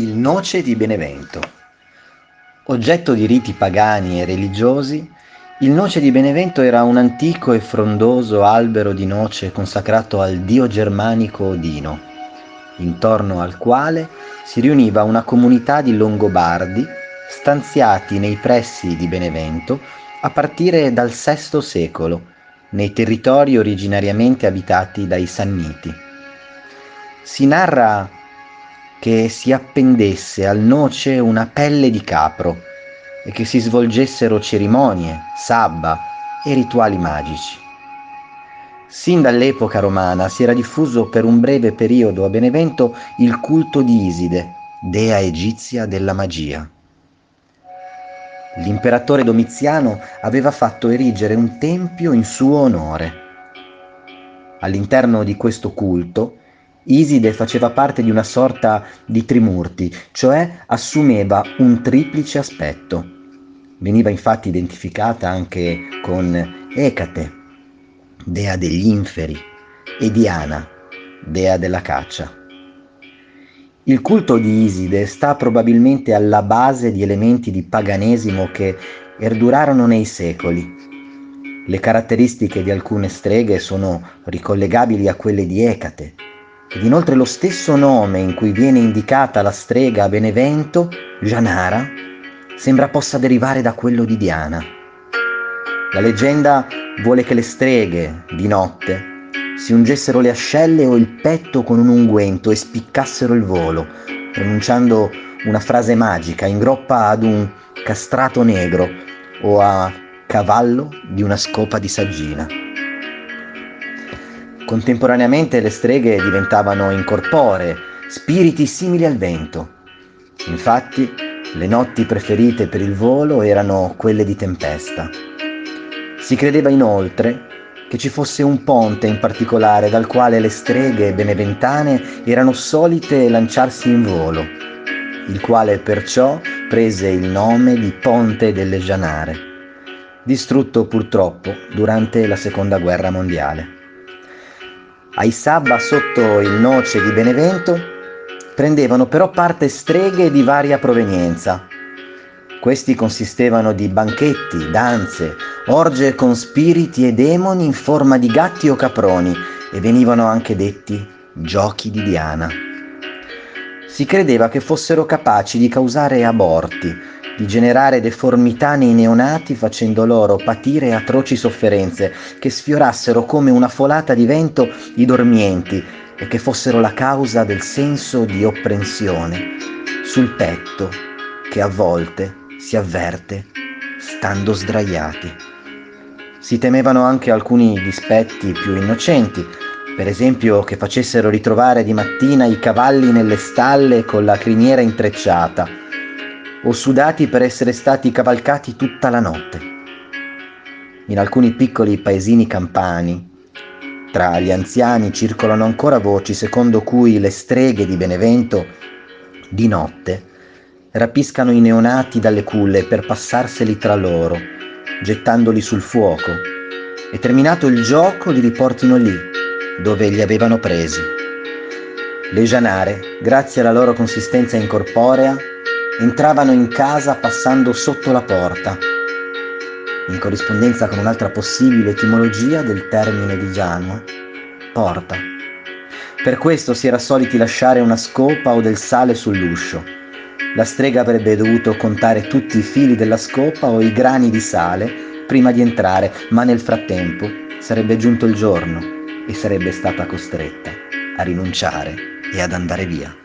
Il noce di Benevento. Oggetto di riti pagani e religiosi, il noce di Benevento era un antico e frondoso albero di noce consacrato al dio germanico Odino, intorno al quale si riuniva una comunità di Longobardi stanziati nei pressi di Benevento a partire dal VI secolo, nei territori originariamente abitati dai Sanniti. Si narra che si appendesse al noce una pelle di capro e che si svolgessero cerimonie, sabba e rituali magici. Sin dall'epoca romana si era diffuso per un breve periodo a Benevento il culto di Iside, dea egizia della magia. L'imperatore Domiziano aveva fatto erigere un tempio in suo onore. All'interno di questo culto Iside faceva parte di una sorta di trimurti, cioè assumeva un triplice aspetto. Veniva infatti identificata anche con Ecate, dea degli inferi, e Diana, dea della caccia. Il culto di Iside sta probabilmente alla base di elementi di paganesimo che erdurarono nei secoli. Le caratteristiche di alcune streghe sono ricollegabili a quelle di Ecate, ed inoltre lo stesso nome in cui viene indicata la strega a Benevento, Gianara, sembra possa derivare da quello di Diana. La leggenda vuole che le streghe, di notte, si ungessero le ascelle o il petto con un unguento e spiccassero il volo, pronunciando una frase magica in groppa ad un castrato negro o a cavallo di una scopa di saggina. Contemporaneamente le streghe diventavano incorporee, spiriti simili al vento. Infatti, le notti preferite per il volo erano quelle di tempesta. Si credeva inoltre che ci fosse un ponte in particolare dal quale le streghe beneventane erano solite lanciarsi in volo, il quale perciò prese il nome di Ponte delle Gianare, distrutto purtroppo durante la Seconda Guerra Mondiale. Ai sabba sotto il noce di Benevento prendevano però parte streghe di varia provenienza. Questi consistevano di banchetti, danze, orge con spiriti e demoni in forma di gatti o caproni e venivano anche detti giochi di Diana. Si credeva che fossero capaci di causare aborti, di generare deformità nei neonati facendo loro patire atroci sofferenze che sfiorassero come una folata di vento i dormienti e che fossero la causa del senso di opprensione sul petto che a volte si avverte stando sdraiati. Si temevano anche alcuni dispetti più innocenti, per esempio che facessero ritrovare di mattina i cavalli nelle stalle con la criniera intrecciata o sudati per essere stati cavalcati tutta la notte. In alcuni piccoli paesini campani, tra gli anziani circolano ancora voci secondo cui le streghe di Benevento, di notte, rapiscano i neonati dalle culle per passarseli tra loro, gettandoli sul fuoco, e terminato il gioco li riportino lì, dove li avevano presi. Le gianare, grazie alla loro consistenza incorporea, entravano in casa passando sotto la porta, in corrispondenza con un'altra possibile etimologia del termine di Giano, porta. Per questo si era soliti lasciare una scopa o del sale sull'uscio. La strega avrebbe dovuto contare tutti i fili della scopa o i grani di sale prima di entrare, ma nel frattempo sarebbe giunto il giorno e sarebbe stata costretta a rinunciare e ad andare via.